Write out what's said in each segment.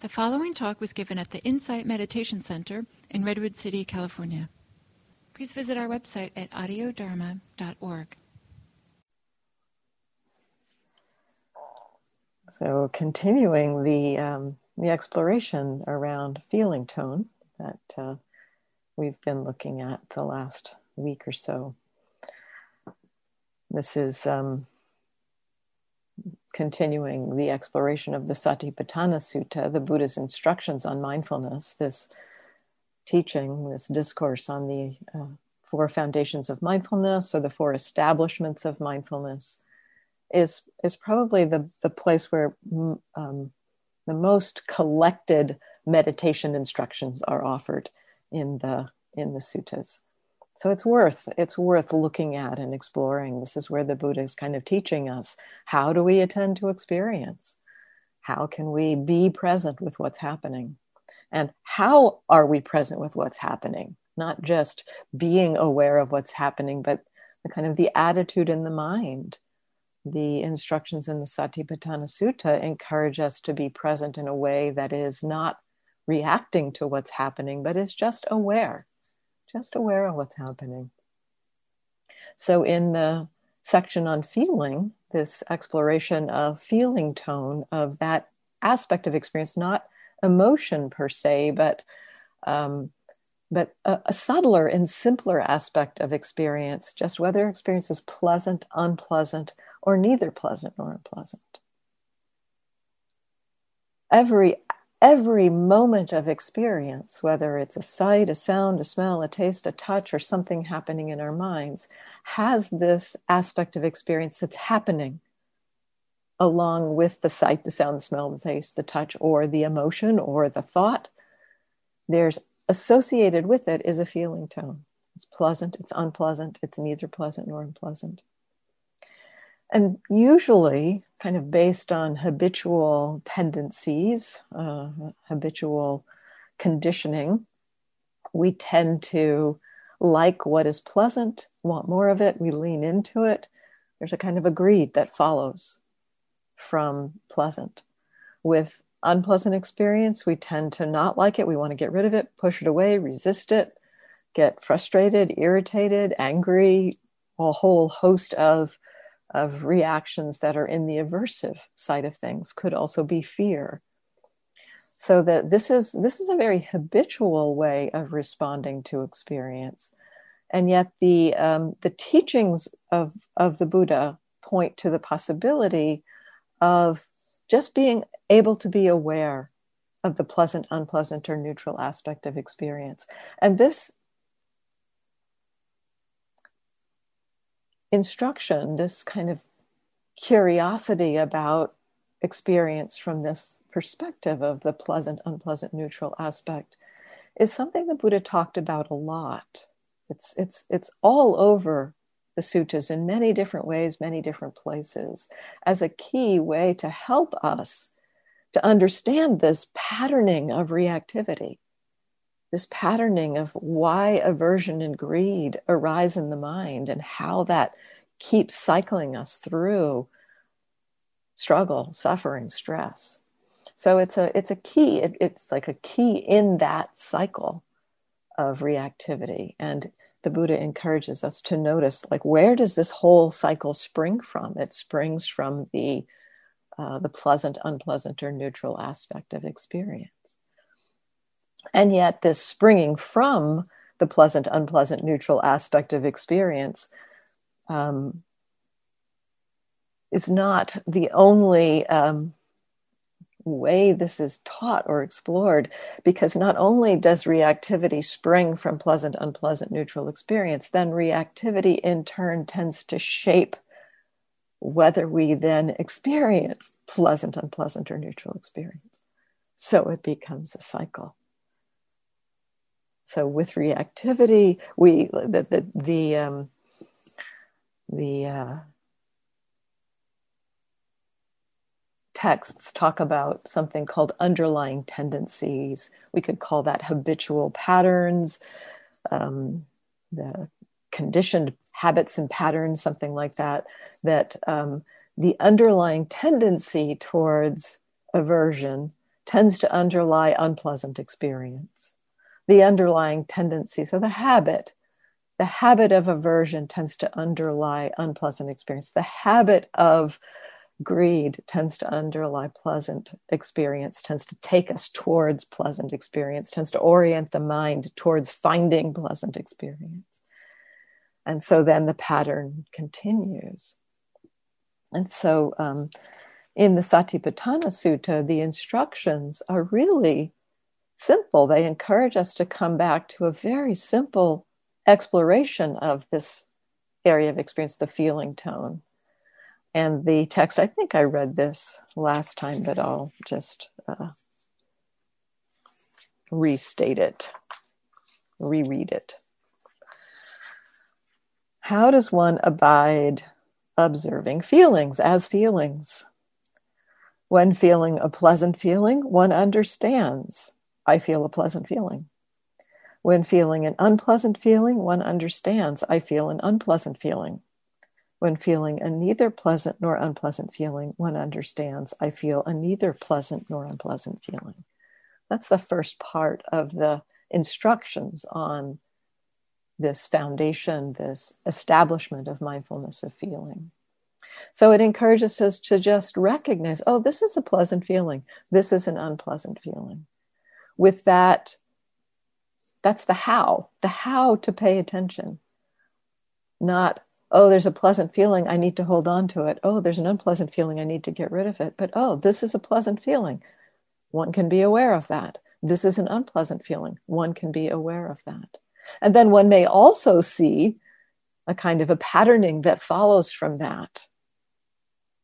The following talk was given at the Insight Meditation Center in Redwood City, California. Please visit our website at audiodharma.org. So, continuing the um, the exploration around feeling tone that uh, we've been looking at the last week or so. This is um, continuing the exploration of the Satipatthana Sutta, the Buddha's instructions on mindfulness, this teaching, this discourse on the uh, four foundations of mindfulness or the four establishments of mindfulness is, is probably the, the place where um, the most collected meditation instructions are offered in the, in the suttas so it's worth it's worth looking at and exploring. This is where the buddha is kind of teaching us how do we attend to experience? How can we be present with what's happening? And how are we present with what's happening? Not just being aware of what's happening but the kind of the attitude in the mind. The instructions in the satipatthana sutta encourage us to be present in a way that is not reacting to what's happening but is just aware just aware of what's happening. So, in the section on feeling, this exploration of feeling tone, of that aspect of experience, not emotion per se, but um, but a, a, subtler and simpler aspect of experience, just whether experience is pleasant, unpleasant, or neither pleasant nor unpleasant. Every every moment of experience, whether it's a sight, a sound, a smell, a taste, a touch, or something happening in our minds, has this aspect of experience that's happening along with the sight, the sound, the smell, the taste, the touch, or the emotion or the thought. There's associated with it is a feeling tone. It's pleasant, it's unpleasant, it's neither pleasant nor unpleasant. And usually, kind of based on habitual tendencies, uh, habitual conditioning, we tend to like what is pleasant, want more of it, we lean into it. There's a kind of a greed that follows from pleasant. With unpleasant experience, we tend to not like it, we want to get rid of it, push it away, resist it, get frustrated, irritated, angry, a whole host of of reactions that are in the aversive side of things could also be fear. So that this is this is a very habitual way of responding to experience. And yet the um, the teachings of of the buddha point to the possibility of just being able to be aware of the pleasant unpleasant or neutral aspect of experience. And this instruction, this kind of curiosity about experience from this perspective of the pleasant, unpleasant, neutral aspect is something the Buddha talked about a lot. It's, it's, it's all over the suttas in many different ways, many different places, as a key way to help us to understand this patterning of reactivity, this patterning of why aversion and greed arise in the mind and how that keeps cycling us through struggle, suffering, stress. So it's a it's a key. It, it's like a key in that cycle of reactivity. And the Buddha encourages us to notice like where does this whole cycle spring from? It springs from the uh, the pleasant, unpleasant, or neutral aspect of experience. And yet, this springing from the pleasant, unpleasant, neutral aspect of experience um, is not the only um, way this is taught or explored, because not only does reactivity spring from pleasant, unpleasant, neutral experience, then reactivity in turn tends to shape whether we then experience pleasant, unpleasant, or neutral experience. So it becomes a cycle. So with reactivity, we the the the, um, the uh, texts talk about something called underlying tendencies. We could call that habitual patterns, um, the conditioned habits and patterns, something like that. That um, the underlying tendency towards aversion tends to underlie unpleasant experience. The underlying tendency, so the habit, the habit of aversion tends to underlie unpleasant experience. The habit of greed tends to underlie pleasant experience, tends to take us towards pleasant experience, tends to orient the mind towards finding pleasant experience. And so then the pattern continues. And so um, in the Satipatthana Sutta, the instructions are really simple. They encourage us to come back to a very simple exploration of this area of experience, the feeling tone. And the text, I think I read this last time, but I'll just uh, restate it, reread it. How does one abide observing feelings as feelings? When feeling a pleasant feeling, one understands, I feel a pleasant feeling. When feeling an unpleasant feeling, one understands, I feel an unpleasant feeling. When feeling a neither pleasant nor unpleasant feeling, one understands, I feel a neither pleasant nor unpleasant feeling. That's the first part of the instructions on this foundation, this establishment of mindfulness of feeling. So it encourages us to just recognize oh, this is a pleasant feeling, this is an unpleasant feeling. With that, that's the how, the how to pay attention. Not, oh, there's a pleasant feeling, I need to hold on to it. Oh, there's an unpleasant feeling, I need to get rid of it. But oh, this is a pleasant feeling. One can be aware of that. This is an unpleasant feeling. One can be aware of that. And then one may also see a kind of a patterning that follows from that.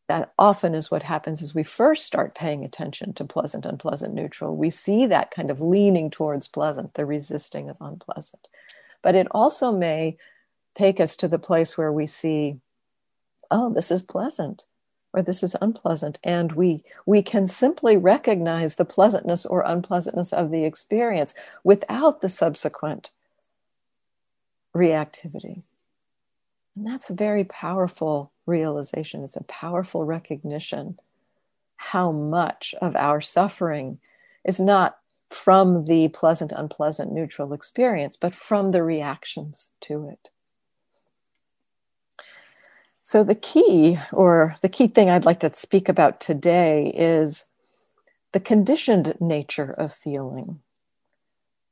That often is what happens as we first start paying attention to pleasant, unpleasant, neutral. We see that kind of leaning towards pleasant, the resisting of unpleasant. But it also may take us to the place where we see, oh, this is pleasant or this is unpleasant and we we can simply recognize the pleasantness or unpleasantness of the experience without the subsequent reactivity and that's a very powerful realization it's a powerful recognition how much of our suffering is not from the pleasant unpleasant neutral experience but from the reactions to it so, the key, or the key thing I'd like to speak about today, is the conditioned nature of feeling.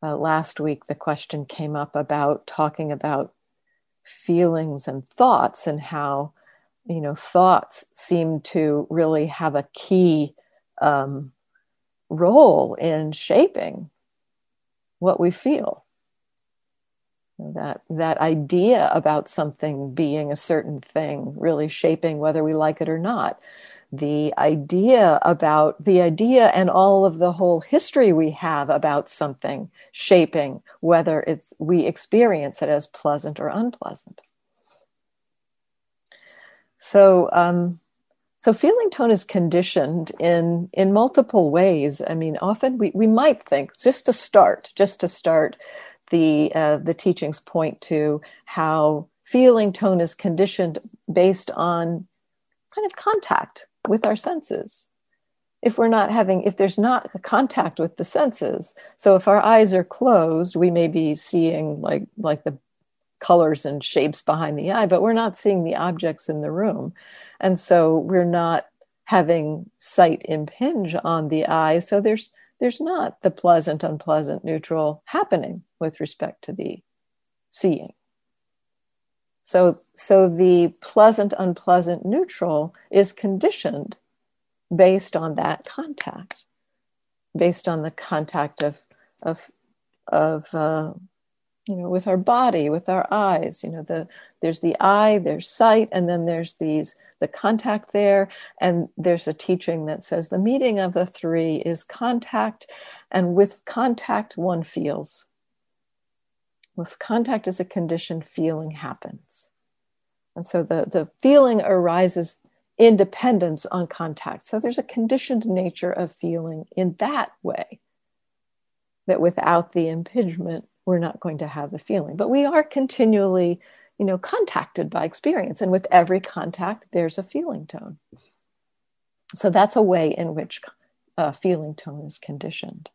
Uh, last week, the question came up about talking about feelings and thoughts and how, you know, thoughts seem to really have a key um, role in shaping what we feel. That that idea about something being a certain thing really shaping whether we like it or not the idea about the idea and all of the whole history we have about something shaping whether it's we experience it as pleasant or unpleasant. So um, so feeling tone is conditioned in in multiple ways. I mean often we, we might think just to start just to start the uh, the teachings point to how feeling tone is conditioned based on kind of contact with our senses. If we're not having if there's not a contact with the senses so if our eyes are closed we may be seeing like like the colors and shapes behind the eye but we're not seeing the objects in the room. And so we're not having sight impinge on the eye. So there's there's not the pleasant unpleasant neutral happening with respect to the seeing. So, so the pleasant, unpleasant, neutral is conditioned based on that contact, based on the contact of, of, of uh, you know, with our body, with our eyes. You know, the there's the eye, there's sight, and then there's these the contact there. And there's a teaching that says the meeting of the three is contact, and with contact one feels. With contact as a condition, feeling happens. And so the, the feeling arises independence on contact. So there's a conditioned nature of feeling in that way, that without the impingement, we're not going to have the feeling. But we are continually, you know, contacted by experience. And with every contact, there's a feeling tone. So that's a way in which uh, feeling tone is conditioned.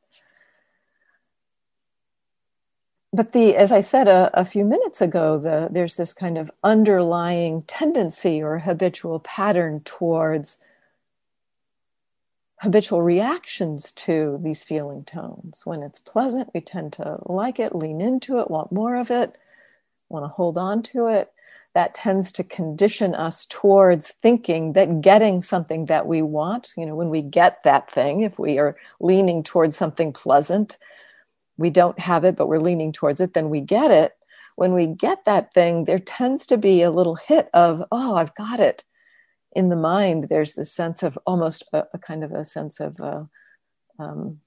But the, as I said a, a few minutes ago, the, there's this kind of underlying tendency or habitual pattern towards habitual reactions to these feeling tones. When it's pleasant, we tend to like it, lean into it, want more of it, want to hold on to it. That tends to condition us towards thinking that getting something that we want, you know, when we get that thing, if we are leaning towards something pleasant, we don't have it, but we're leaning towards it, then we get it. When we get that thing, there tends to be a little hit of, oh, I've got it. In the mind, there's this sense of almost a, a kind of a sense of, uh, um,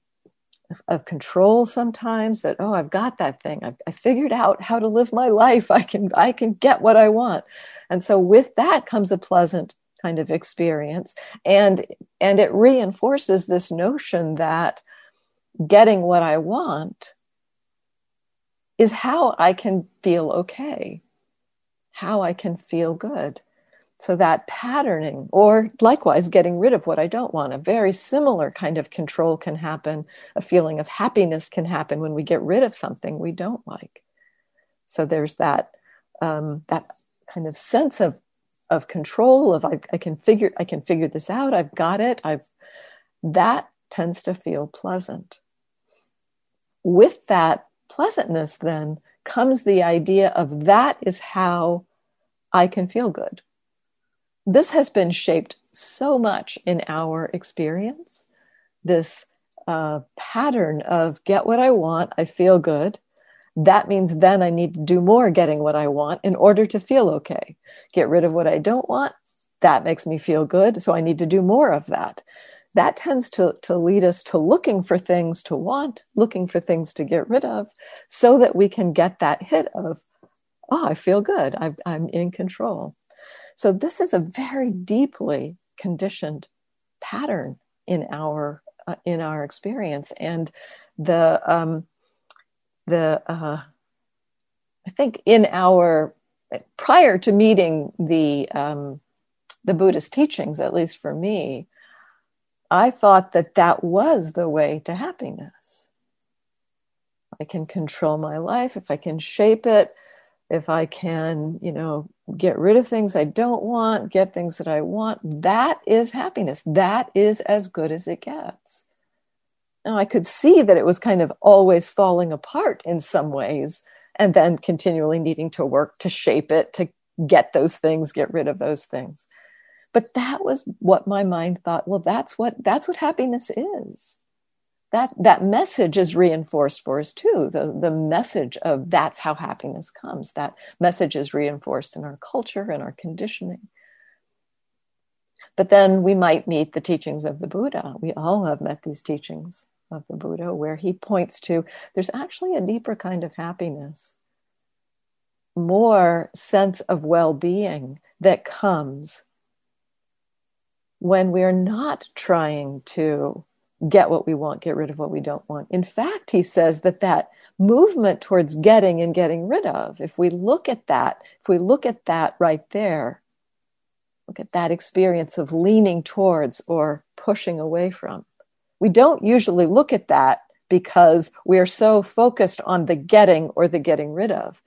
of, of control sometimes that oh I've got that thing. I've, I figured out how to live my life. I can I can get what I want. And so with that comes a pleasant kind of experience and and it reinforces this notion that getting what I want is how I can feel okay how I can feel good so that patterning, or likewise getting rid of what I don't want, a very similar kind of control can happen. A feeling of happiness can happen when we get rid of something we don't like. So there's that um, that kind of sense of of control of I, I can figure I can figure this out. I've got it. I've that tends to feel pleasant. With that pleasantness, then comes the idea of that is how I can feel good this has been shaped so much in our experience this uh, pattern of get what I want, I feel good. That means then I need to do more getting what I want in order to feel okay. Get rid of what I don't want, that makes me feel good. So I need to do more of that. That tends to, to lead us to looking for things to want, looking for things to get rid of, so that we can get that hit of, oh, I feel good, i I'm in control. So this is a very deeply conditioned pattern in our uh, in our experience, and the um, the uh, I think in our prior to meeting the um, the Buddhist teachings, at least for me, I thought that that was the way to happiness. I can control my life if I can shape it if I can, you know, get rid of things I don't want, get things that I want, that is happiness. That is as good as it gets. Now, I could see that it was kind of always falling apart in some ways, and then continually needing to work to shape it, to get those things, get rid of those things. But that was what my mind thought, well, that's what that's what happiness is. That that message is reinforced for us too. The the message of that's how happiness comes. That message is reinforced in our culture and our conditioning. But then we might meet the teachings of the buddha. We all have met these teachings of the buddha where he points to there's actually a deeper kind of happiness more sense of well-being that comes when we're not trying to get what we want, get rid of what we don't want. In fact, he says that that movement towards getting and getting rid of, if we look at that, if we look at that right there, look at that experience of leaning towards or pushing away from, we don't usually look at that because we are so focused on the getting or the getting rid of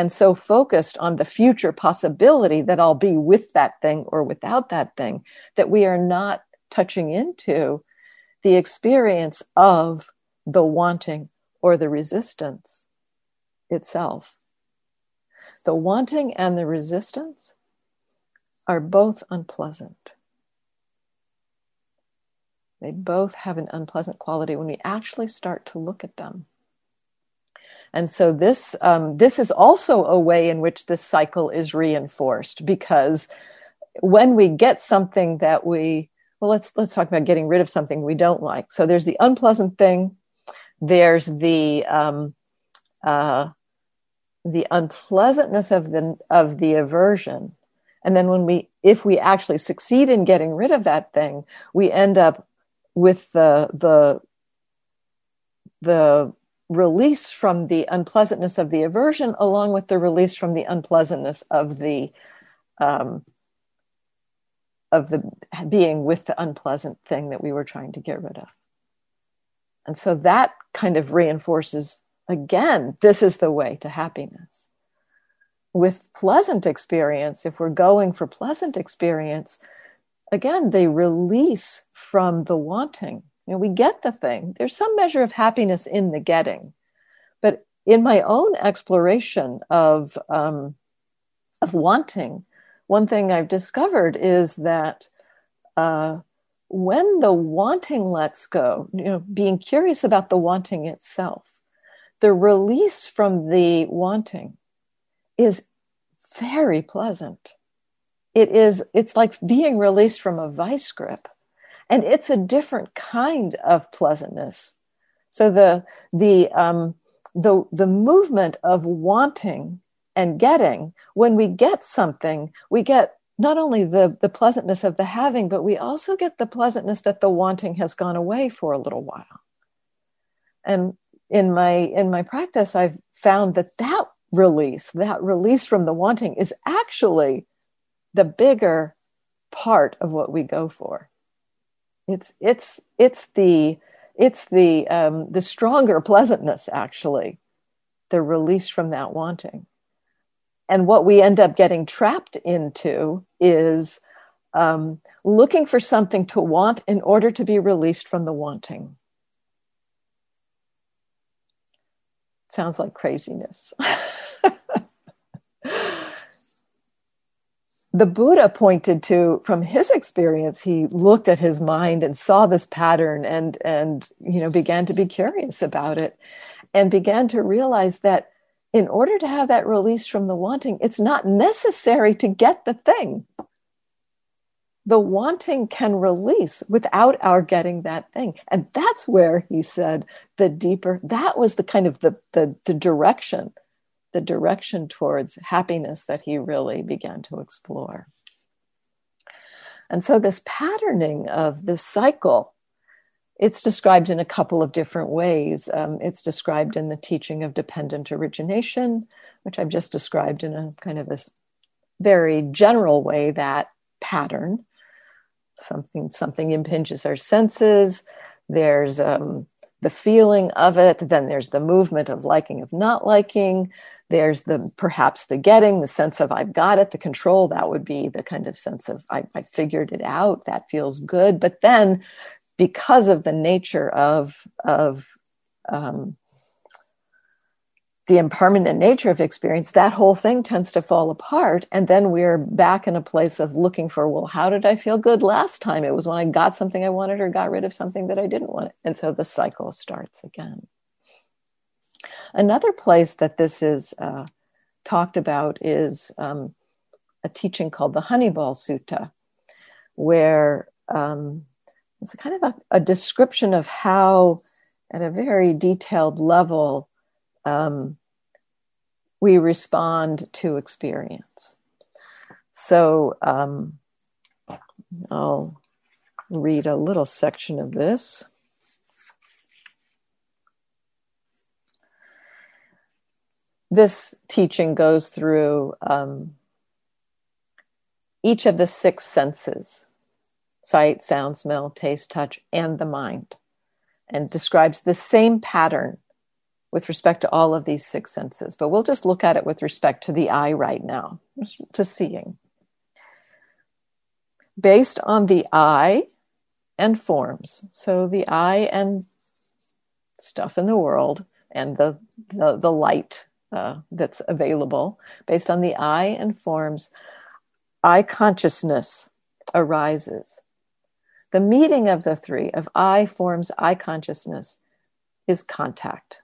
and so focused on the future possibility that I'll be with that thing or without that thing that we are not touching into the experience of the wanting or the resistance itself. The wanting and the resistance are both unpleasant. They both have an unpleasant quality when we actually start to look at them. And so this um, this is also a way in which this cycle is reinforced because when we get something that we well let's let's talk about getting rid of something we don't like. So there's the unpleasant thing there's the um, uh, the unpleasantness of the of the aversion. And then when we if we actually succeed in getting rid of that thing we end up with the the the release from the unpleasantness of the aversion along with the release from the unpleasantness of the um, of the being with the unpleasant thing that we were trying to get rid of. And so that kind of reinforces again, this is the way to happiness. With pleasant experience, if we're going for pleasant experience, again, they release from the wanting. You know, we get the thing. There's some measure of happiness in the getting. But in my own exploration of, um, of wanting, one thing I've discovered is that uh, when the wanting lets go, you know, being curious about the wanting itself, the release from the wanting is very pleasant. It is, it's like being released from a vice grip. And it's a different kind of pleasantness. So the the um, the the movement of wanting and getting, when we get something, we get not only the, the pleasantness of the having, but we also get the pleasantness that the wanting has gone away for a little while. And in my in my practice, I've found that that release, that release from the wanting, is actually the bigger part of what we go for. It's it's it's the it's the um, the stronger pleasantness actually, the release from that wanting. And what we end up getting trapped into is um, looking for something to want in order to be released from the wanting. Sounds like craziness. the Buddha pointed to from his experience, he looked at his mind and saw this pattern and and you know began to be curious about it and began to realize that in order to have that release from the wanting, it's not necessary to get the thing. The wanting can release without our getting that thing. And that's where he said the deeper, that was the kind of the, the, the direction, the direction towards happiness that he really began to explore. And so this patterning of this cycle it's described in a couple of different ways. Um, it's described in the teaching of dependent origination, which I've just described in a kind of a very general way that pattern. Something, something impinges our senses. There's um, the feeling of it. Then there's the movement of liking, of not liking. There's the perhaps the getting, the sense of I've got it, the control. That would be the kind of sense of I, I figured it out. That feels good. But then because of the nature of of um, the impermanent nature of experience, that whole thing tends to fall apart. And then we're back in a place of looking for, well, how did I feel good last time? It was when I got something I wanted or got rid of something that I didn't want. And so the cycle starts again. Another place that this is uh, talked about is um, a teaching called the Honeyball Sutta, where um, it's kind of a, a description of how, at a very detailed level, um, we respond to experience. So um, I'll read a little section of this. This teaching goes through um, each of the six senses sight, sound, smell, taste, touch, and the mind, and describes the same pattern with respect to all of these six senses. But we'll just look at it with respect to the eye right now, to seeing. Based on the eye and forms, so the eye and stuff in the world and the, the, the light uh, that's available, based on the eye and forms, eye consciousness arises. The meeting of the three of I forms eye consciousness is contact.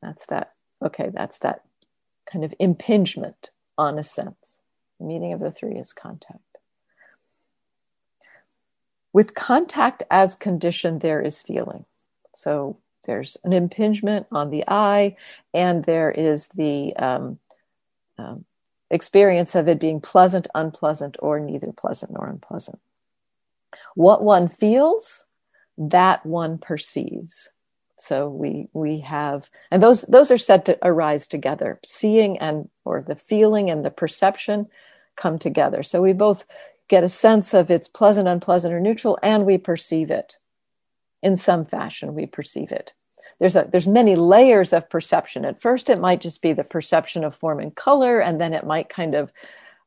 That's that, okay, that's that kind of impingement on a sense. The meeting of the three is contact. With contact as condition, there is feeling. So there's an impingement on the eye, and there is the um, um, experience of it being pleasant, unpleasant, or neither pleasant nor unpleasant. What one feels, that one perceives. So we we have, and those those are said to arise together. Seeing and or the feeling and the perception come together. So we both get a sense of it's pleasant, unpleasant, or neutral, and we perceive it in some fashion. We perceive it. There's a there's many layers of perception. At first, it might just be the perception of form and color, and then it might kind of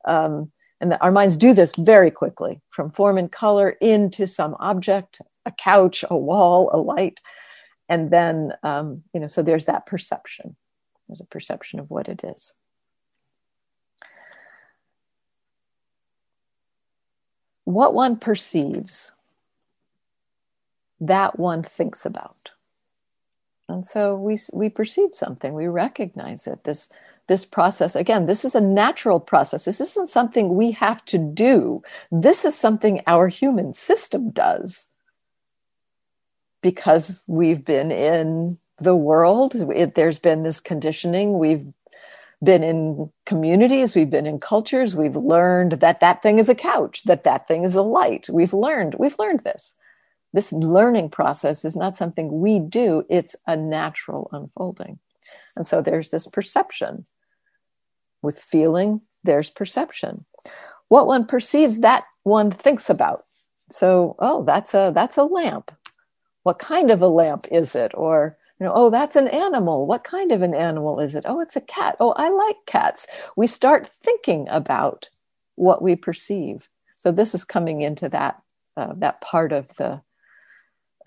um, and the, our minds do this very quickly from form and color into some object, a couch, a wall, a light, and then um, you know. So there's that perception. There's a perception of what it is. what one perceives, that one thinks about. And so we, we perceive something, we recognize it. This, this process, again, this is a natural process. This isn't something we have to do. This is something our human system does because we've been in the world. It, there's been this conditioning. We've been in communities, we've been in cultures, we've learned that that thing is a couch, that that thing is a light. We've learned, we've learned this. This learning process is not something we do, it's a natural unfolding. And so there's this perception. With feeling, there's perception. What one perceives, that one thinks about. So, oh, that's a that's a lamp. What kind of a lamp is it? Or you know, oh, that's an animal. What kind of an animal is it? Oh, it's a cat. Oh, I like cats. We start thinking about what we perceive. So this is coming into that uh, that part of the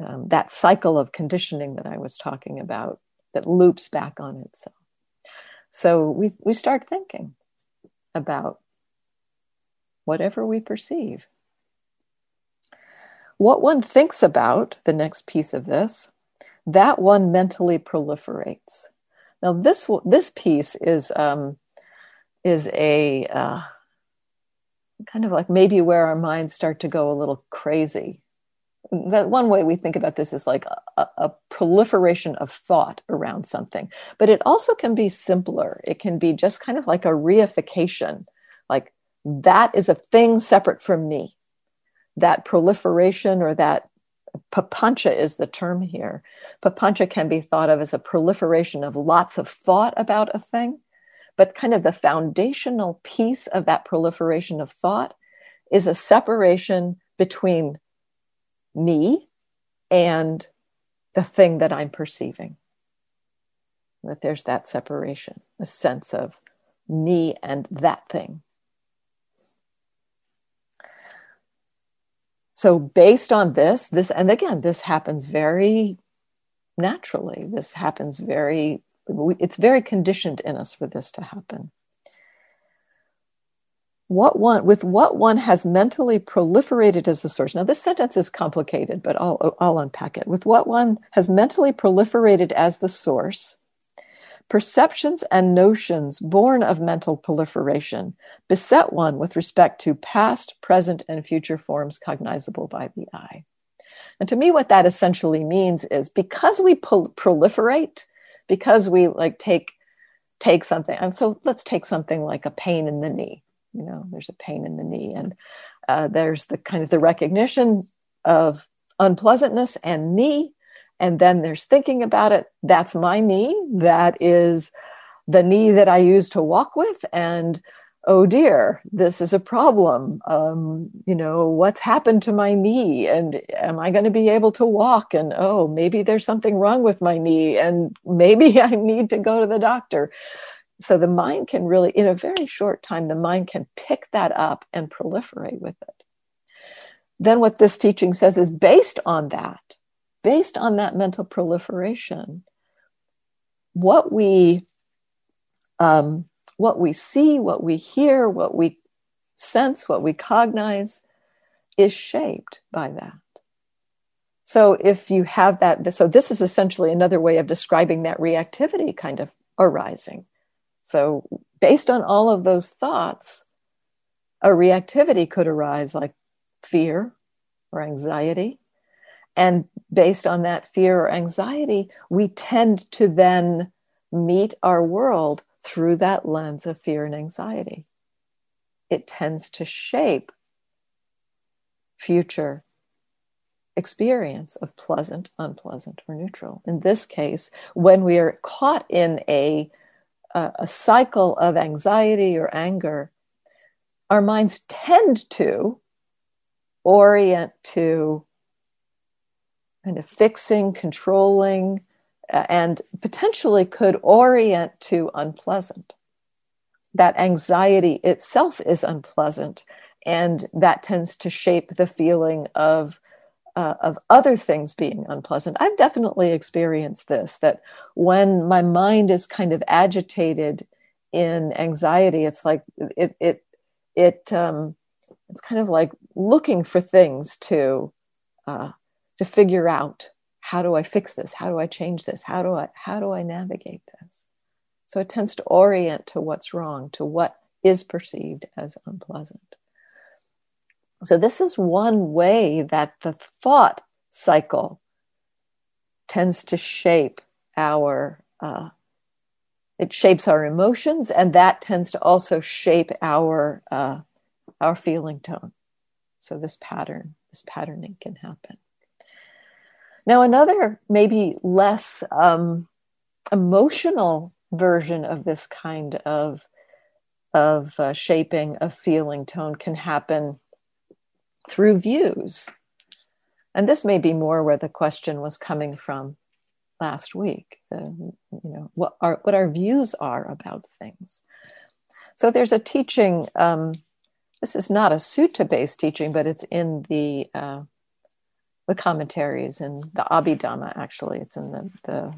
um, that cycle of conditioning that I was talking about that loops back on itself. So we we start thinking about whatever we perceive. What one thinks about, the next piece of this, that one mentally proliferates. Now, this this piece is um, is a uh, kind of like maybe where our minds start to go a little crazy. That one way we think about this is like a, a proliferation of thought around something, but it also can be simpler. It can be just kind of like a reification, like that is a thing separate from me. That proliferation or that papancha is the term here. Papancha can be thought of as a proliferation of lots of thought about a thing, but kind of the foundational piece of that proliferation of thought is a separation between me and the thing that I'm perceiving. That there's that separation, a sense of me and that thing. So, based on this, this, and again, this happens very naturally. This happens very, it's very conditioned in us for this to happen. What one, with what one has mentally proliferated as the source. Now, this sentence is complicated, but I'll, I'll unpack it. With what one has mentally proliferated as the source, Perceptions and notions born of mental proliferation beset one with respect to past, present, and future forms cognizable by the eye. And to me, what that essentially means is because we proliferate, because we like take take something. And so let's take something like a pain in the knee. You know, there's a pain in the knee, and uh, there's the kind of the recognition of unpleasantness and knee and then there's thinking about it. That's my knee. That is the knee that I use to walk with. And oh dear, this is a problem. Um, you know, what's happened to my knee? And am I going to be able to walk? And oh, maybe there's something wrong with my knee. And maybe I need to go to the doctor. So the mind can really, in a very short time, the mind can pick that up and proliferate with it. Then what this teaching says is based on that based on that mental proliferation, what we um, what we see, what we hear, what we sense, what we cognize is shaped by that. So if you have that, so this is essentially another way of describing that reactivity kind of arising. So based on all of those thoughts, a reactivity could arise like fear or anxiety and based on that fear or anxiety, we tend to then meet our world through that lens of fear and anxiety. It tends to shape future experience of pleasant, unpleasant, or neutral. In this case, when we are caught in a, a, a cycle of anxiety or anger, our minds tend to orient to kind of fixing, controlling, and potentially could orient to unpleasant. That anxiety itself is unpleasant, and that tends to shape the feeling of uh, of other things being unpleasant. I've definitely experienced this that when my mind is kind of agitated in anxiety, it's like it it it um, it's kind of like looking for things to uh, to figure out how do I fix this? How do I change this? How do I how do I navigate this? So it tends to orient to what's wrong, to what is perceived as unpleasant. So, this is one way that the thought cycle tends to shape our, uh, it shapes our emotions, and that tends to also shape our, uh, our feeling tone. So, this pattern, this patterning can happen. Now, another maybe less um, emotional version of this kind of of uh, shaping of feeling tone can happen through views. And this may be more where the question was coming from last week. you know, what our what our views are about things. So there's a teaching. Um, this is not a sutta-based teaching, but it's in the uh, the commentaries and the Abhidhamma. Actually, it's in the, the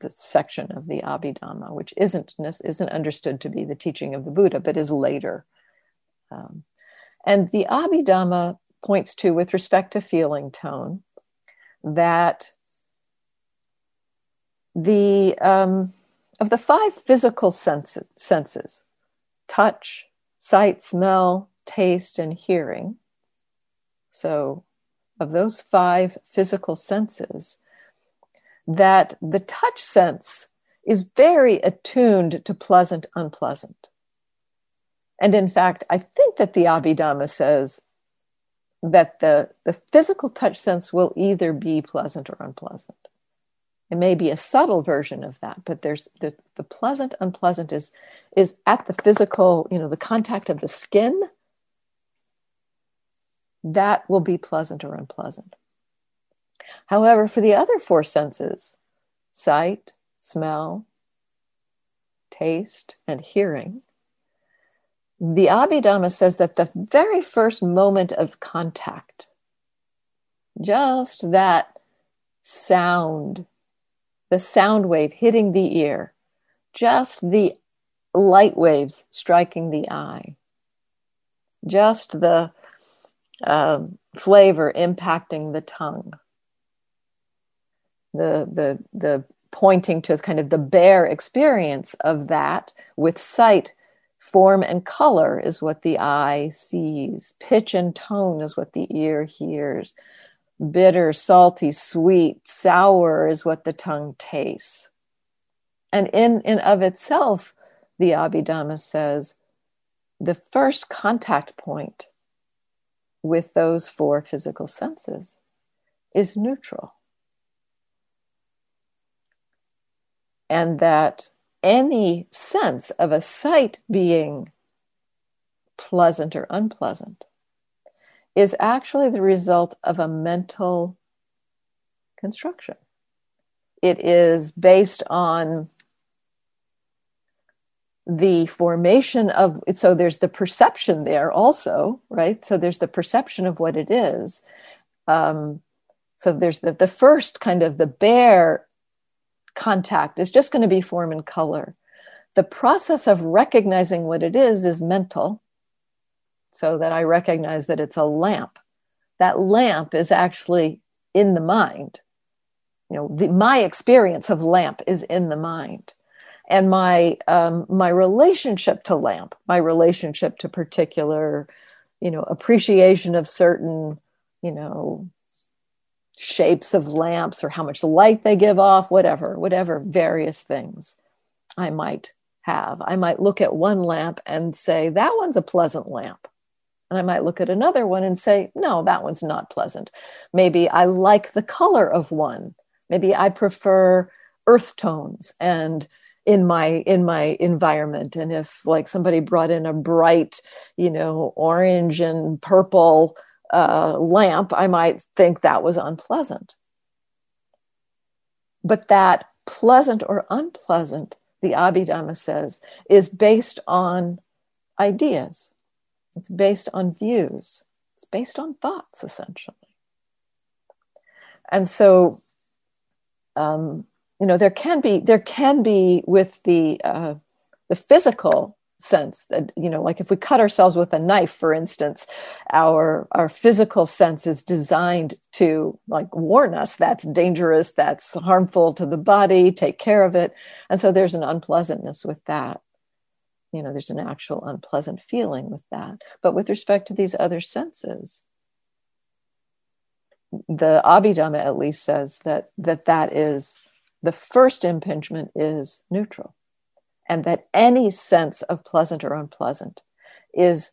the section of the Abhidhamma, which isn't isn't understood to be the teaching of the Buddha, but is later. Um, and the Abhidhamma points to with respect to feeling tone that the um, of the five physical senses, senses touch sight smell taste and hearing so of those five physical senses that the touch sense is very attuned to pleasant unpleasant. And in fact i think that the abhidhamma says that the, the physical touch sense will either be pleasant or unpleasant. It may be a subtle version of that, but there's the, the pleasant, unpleasant is, is at the physical, you know, the contact of the skin. That will be pleasant or unpleasant. However, for the other four senses, sight, smell, taste, and hearing, the Abhidhamma says that the very first moment of contact, just that sound, the sound wave hitting the ear, just the light waves striking the eye, just the um, flavor impacting the tongue, the, the, the pointing to kind of the bare experience of that with sight Form and color is what the eye sees. Pitch and tone is what the ear hears. Bitter, salty, sweet, sour is what the tongue tastes. And in and of itself, the Abhidhamma says, the first contact point with those four physical senses is neutral. And that any sense of a sight being pleasant or unpleasant is actually the result of a mental construction. It is based on the formation of so there's the perception there also right so there's the perception of what it is um, so there's the, the first kind of the bare contact is just going to be form and color. The process of recognizing what it is is mental, so that I recognize that it's a lamp. That lamp is actually in the mind. You know, the, my experience of lamp is in the mind, and my um, my relationship to lamp, my relationship to particular, you know, appreciation of certain, you know, shapes of lamps or how much light they give off, whatever, whatever various things I might have. I might look at one lamp and say, that one's a pleasant lamp. And I might look at another one and say, no, that one's not pleasant. Maybe I like the color of one. Maybe I prefer earth tones and in my in my environment and if like somebody brought in a bright you know orange and purple uh, lamp, I might think that was unpleasant. But that pleasant or unpleasant, the Abhidhamma says, is based on ideas. It's based on views. It's based on thoughts, essentially. And so, um, you know, there can be there can be with the uh, the physical sense that you know like if we cut ourselves with a knife for instance our our physical sense is designed to like warn us that's dangerous that's harmful to the body take care of it. And so there's an unpleasantness with that. You know there's an actual unpleasant feeling with that. But with respect to these other senses the abhidhamma at least says that that that is the first impingement is neutral and that any sense of pleasant or unpleasant is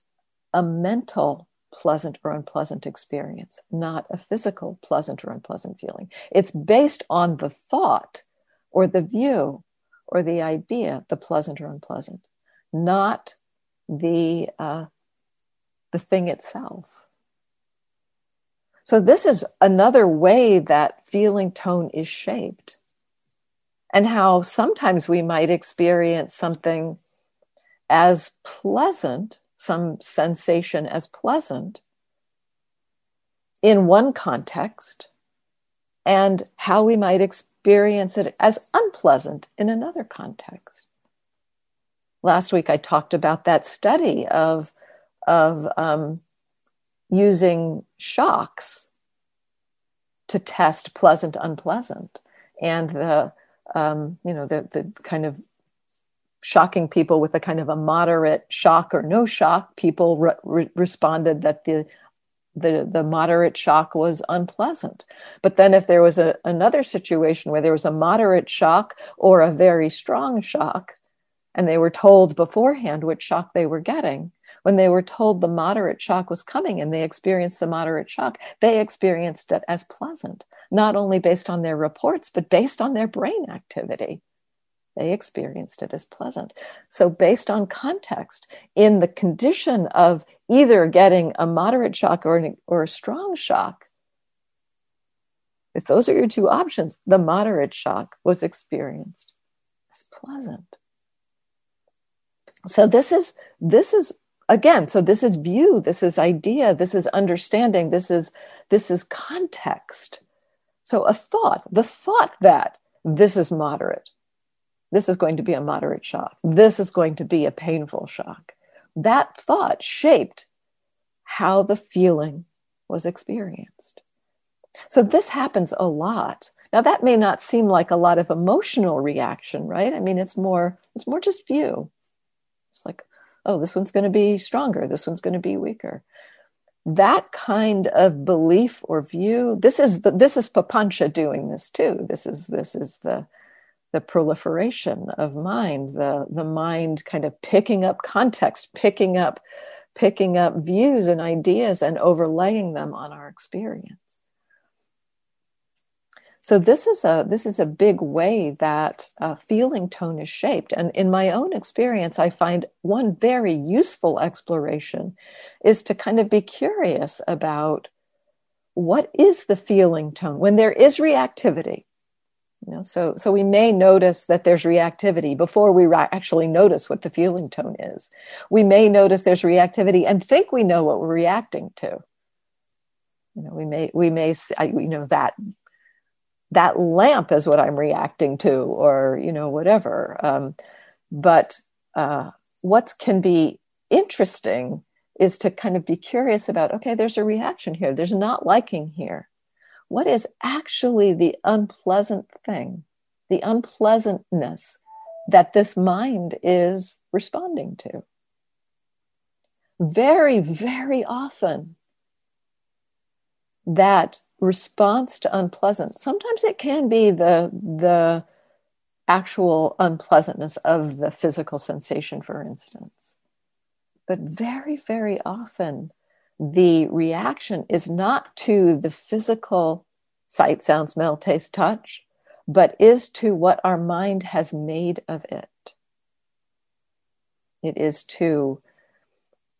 a mental pleasant or unpleasant experience, not a physical pleasant or unpleasant feeling. It's based on the thought or the view or the idea, the pleasant or unpleasant, not the uh, the thing itself. So this is another way that feeling tone is shaped and how sometimes we might experience something as pleasant, some sensation as pleasant in one context, and how we might experience it as unpleasant in another context. Last week, I talked about that study of, of um, using shocks to test pleasant, unpleasant, and the um, you know, the, the kind of shocking people with a kind of a moderate shock or no shock, people re- re- responded that the the the moderate shock was unpleasant. But then if there was a, another situation where there was a moderate shock or a very strong shock, and they were told beforehand which shock they were getting, when they were told the moderate shock was coming and they experienced the moderate shock, they experienced it as pleasant not only based on their reports, but based on their brain activity. They experienced it as pleasant. So, based on context, in the condition of either getting a moderate shock or, an, or a strong shock, if those are your two options, the moderate shock was experienced as pleasant. So this is this is again so this is view this is idea this is understanding this is this is context so, a thought, the thought that this is moderate, this is going to be a moderate shock, this is going to be a painful shock, that thought shaped how the feeling was experienced. So, this happens a lot. Now, that may not seem like a lot of emotional reaction, right? I mean, it's more, it's more just view. It's like, oh, this one's going to be stronger, this one's going to be weaker. That kind of belief or view this is the, this is papancha doing this too. This is this is the the proliferation of mind the the mind kind of picking up context picking up picking up views and ideas and overlaying them on our experience so this is a this is a big way that uh, feeling tone is shaped. And in my own experience i find one very useful exploration is to kind of be curious about what is the feeling tone when there is reactivity? You know so so we may notice that there's reactivity before we ra- actually notice what the feeling tone is. We may notice there's reactivity and think we know what we're reacting to. You know we may we may you know that that lamp is what I'm reacting to, or you know whatever. Um, but uh, what can be interesting is to kind of be curious about okay, there's a reaction here. There's not liking here. What is actually the unpleasant thing, the unpleasantness that this mind is responding to? Very, very often, that response to unpleasant sometimes it can be the the actual unpleasantness of the physical sensation for instance. But very very often the reaction is not to the physical sight sound smell taste touch but is to what our mind has made of it. It is to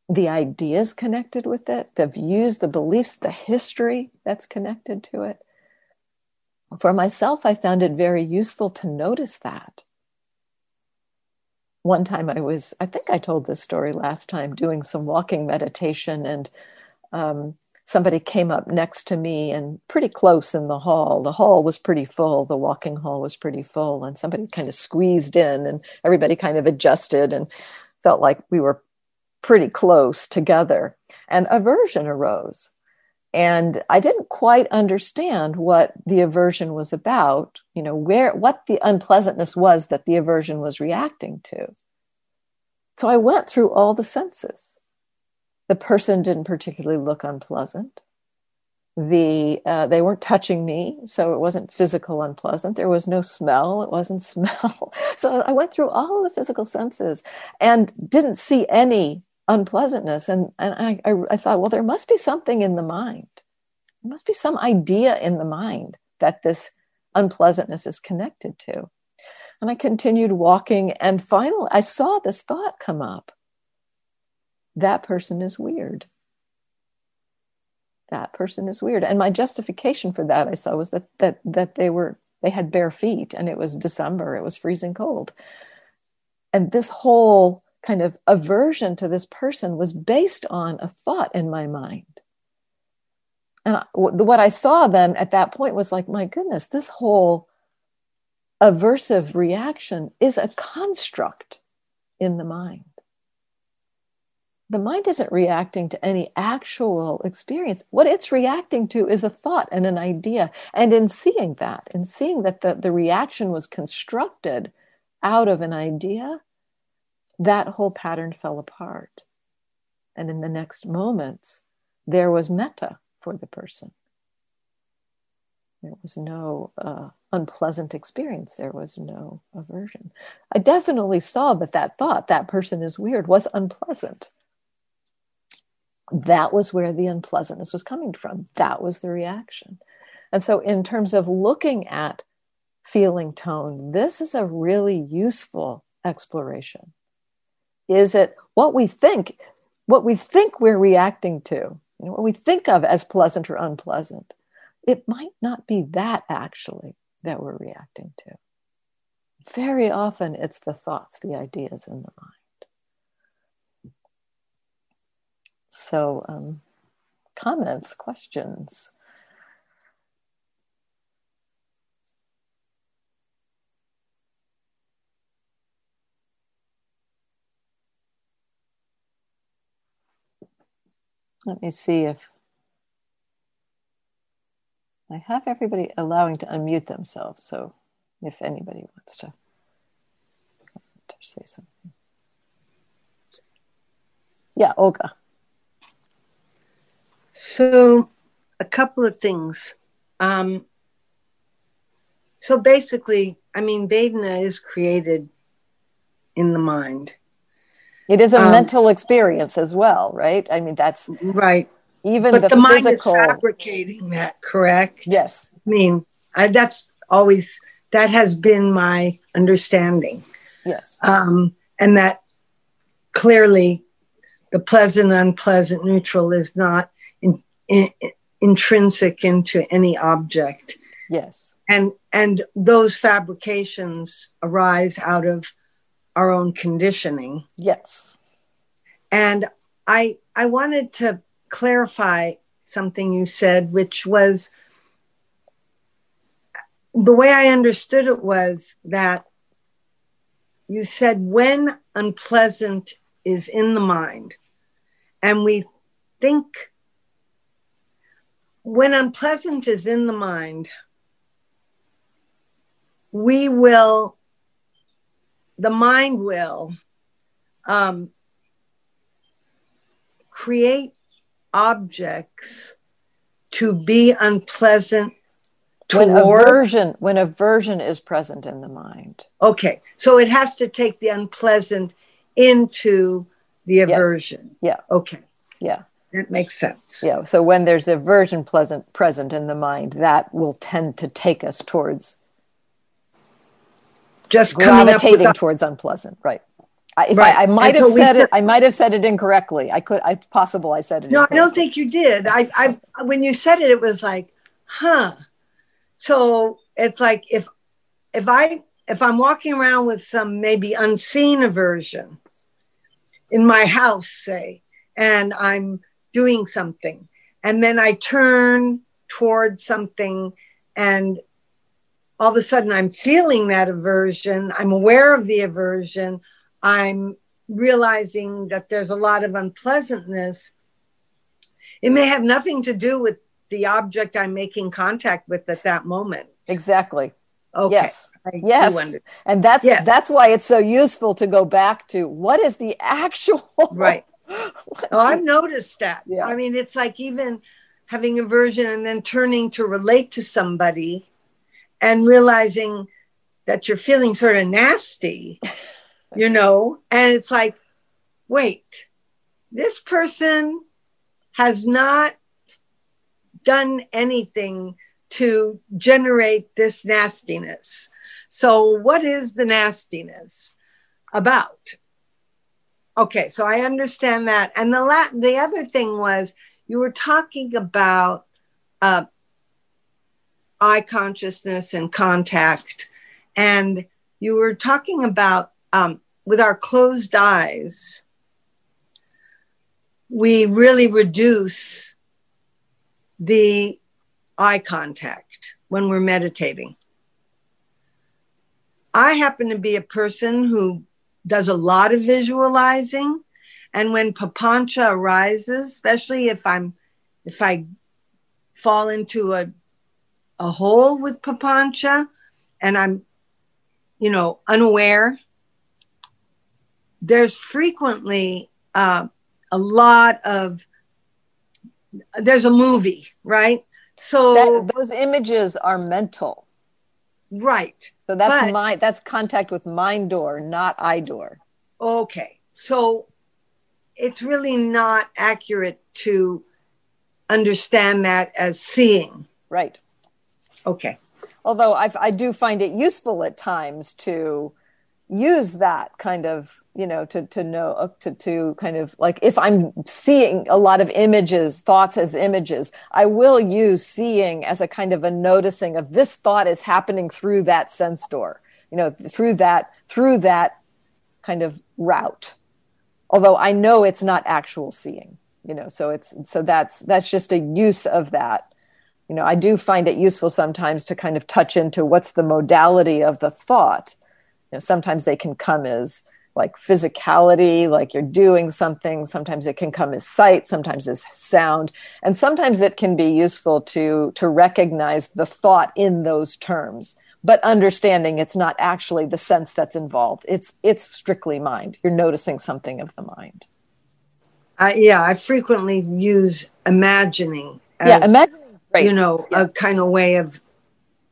the ideas connected with it, the views, the beliefs, the history that's connected to it. For myself, I found it very useful to notice that. One time I was, I think I told this story last time, doing some walking meditation, and um, somebody came up next to me and pretty close in the hall. The hall was pretty full, the walking hall was pretty full, and somebody kind of squeezed in, and everybody kind of adjusted and felt like we were pretty close together. And aversion arose. And I didn't quite understand what the aversion was about, you know, where what the unpleasantness was that the aversion was reacting to. So I went through all the senses. The person didn't particularly look unpleasant. The uh, they weren't touching me, so it wasn't physical unpleasant. There was no smell; it wasn't smell. so I went through all the physical senses and didn't see any unpleasantness. And, and I, I, I thought, well, there must be something in the mind. There must be some idea in the mind that this unpleasantness is connected to. And I continued walking, and finally, I saw this thought come up that person is weird. That person is weird. And my justification for that I saw was that that that they were they had bare feet and it was December, it was freezing cold. And this whole kind of aversion to this person was based on a thought in my mind. And I, what I saw then at that point was like, my goodness, this whole aversive reaction is a construct in the mind. The mind isn't reacting to any actual experience. What it's reacting to is a thought and an idea. And in seeing that, in seeing that the, the reaction was constructed out of an idea, that whole pattern fell apart. And in the next moments, there was metta for the person. There was no uh, unpleasant experience. There was no aversion. I definitely saw that that thought, that person is weird, was unpleasant. That was where the unpleasantness was coming from. That was the reaction. And so, in terms of looking at feeling tone, this is a really useful exploration is it what we think, what we think we're reacting to, you know, what we think of as pleasant or unpleasant? It might not be that actually that we're reacting to. Very often it's the thoughts, the ideas in the mind. So, um, comments, questions? Let me see if I have everybody allowing to unmute themselves. So if anybody wants to, to say something. Yeah, Olga. So, a couple of things. Um, so basically, I mean, Vedana is created in the mind. It is a um, mental experience as well, right? I mean, that's right. Even but the, the mind is fabricating that, correct? Yes. I mean, I, that's always that has been my understanding. Yes. Um, and that clearly, the pleasant, unpleasant, neutral is not in, in, intrinsic into any object. Yes. And and those fabrications arise out of our own conditioning. Yes. And I I wanted to clarify something you said, which was the way I understood it was that you said when unpleasant is in the mind, and we think when unpleasant is in the mind, we will the mind will um, create objects to be unpleasant when aversion when aversion is present in the mind. Okay so it has to take the unpleasant into the aversion. Yes. yeah. Okay. Yeah. That makes sense. Yeah so when there's aversion pleasant present in the mind that will tend to take us towards just gravitating towards unpleasant right I, if right. I, I, might have said it, I might have said it incorrectly. I could, it's possible I said it. No, I don't think you did. I, I, when you said it, it was like, huh. So it's like if, if I, if I'm walking around with some maybe unseen aversion in my house, say, and I'm doing something, and then I turn towards something and all of a sudden I'm feeling that aversion. I'm aware of the aversion. I'm realizing that there's a lot of unpleasantness. It may have nothing to do with the object I'm making contact with at that moment. Exactly. Okay. Yes. I yes. And that's yes. that's why it's so useful to go back to what is the actual right. oh, I've noticed that. Yeah. I mean, it's like even having aversion and then turning to relate to somebody and realizing that you're feeling sort of nasty, you know, and it's like, wait, this person has not done anything to generate this nastiness. So, what is the nastiness about? Okay, so I understand that. And the la- the other thing was you were talking about uh, eye consciousness and contact. And you were talking about um, with our closed eyes, we really reduce the eye contact when we're meditating. I happen to be a person who does a lot of visualizing. And when papancha arises, especially if I'm if I fall into a a hole with papancha and I'm, you know, unaware, there's frequently uh, a lot of, there's a movie, right? So that, those images are mental. Right. So that's but, my that's contact with mind door, not eye door. Okay. So it's really not accurate to understand that as seeing. Right. Okay. Although I, I do find it useful at times to use that kind of you know to to know uh, to to kind of like if i'm seeing a lot of images thoughts as images i will use seeing as a kind of a noticing of this thought is happening through that sense door you know through that through that kind of route although i know it's not actual seeing you know so it's so that's that's just a use of that you know i do find it useful sometimes to kind of touch into what's the modality of the thought. You know sometimes they can come as like physicality like you're doing something. Sometimes it can come as sight sometimes as sound. And sometimes it can be useful to to recognize the thought in those terms. But understanding it's not actually the sense that's involved. It's it's strictly mind. You're noticing something of the mind. Uh, yeah i frequently use imagining as, yeah imagine right. you know, yeah. a kind of way of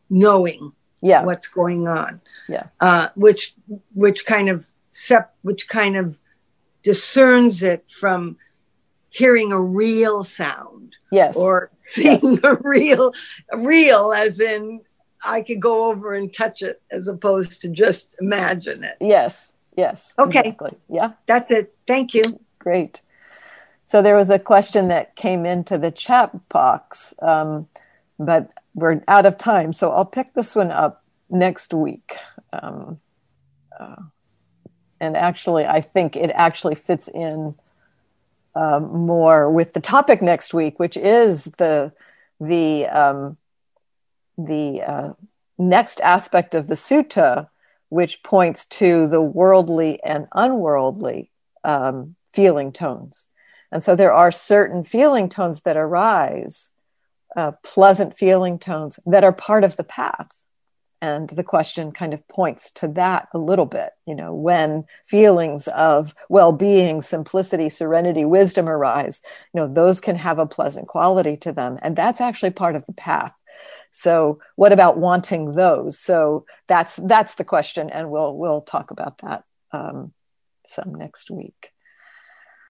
knowing yeah. what's going on. Yeah. Uh, which which kind of sep- which kind of discerns it from hearing a real sound. Yes. Or yes. a real real as in I could go over and touch it as opposed to just imagine it. Yes. Yes. Okay. Exactly. Yeah. That's it. Thank you. Great. So there was a question that came into the chat box, um, but we're out of time. So I'll pick this one up next week. Um, uh, and actually, I think it actually fits in uh, more with the topic next week, which is the the um, the uh, next aspect of the sutta, which points to the worldly and unworldly um, feeling tones. And so there are certain feeling tones that arise, uh, pleasant feeling tones that are part of the path. And the question kind of points to that a little bit. You know, when feelings of well being, simplicity, serenity, wisdom arise, you know, those can have a pleasant quality to them. And that's actually part of the path. So what about wanting those? So that's that's the question, and we'll we'll talk about that um, some next week.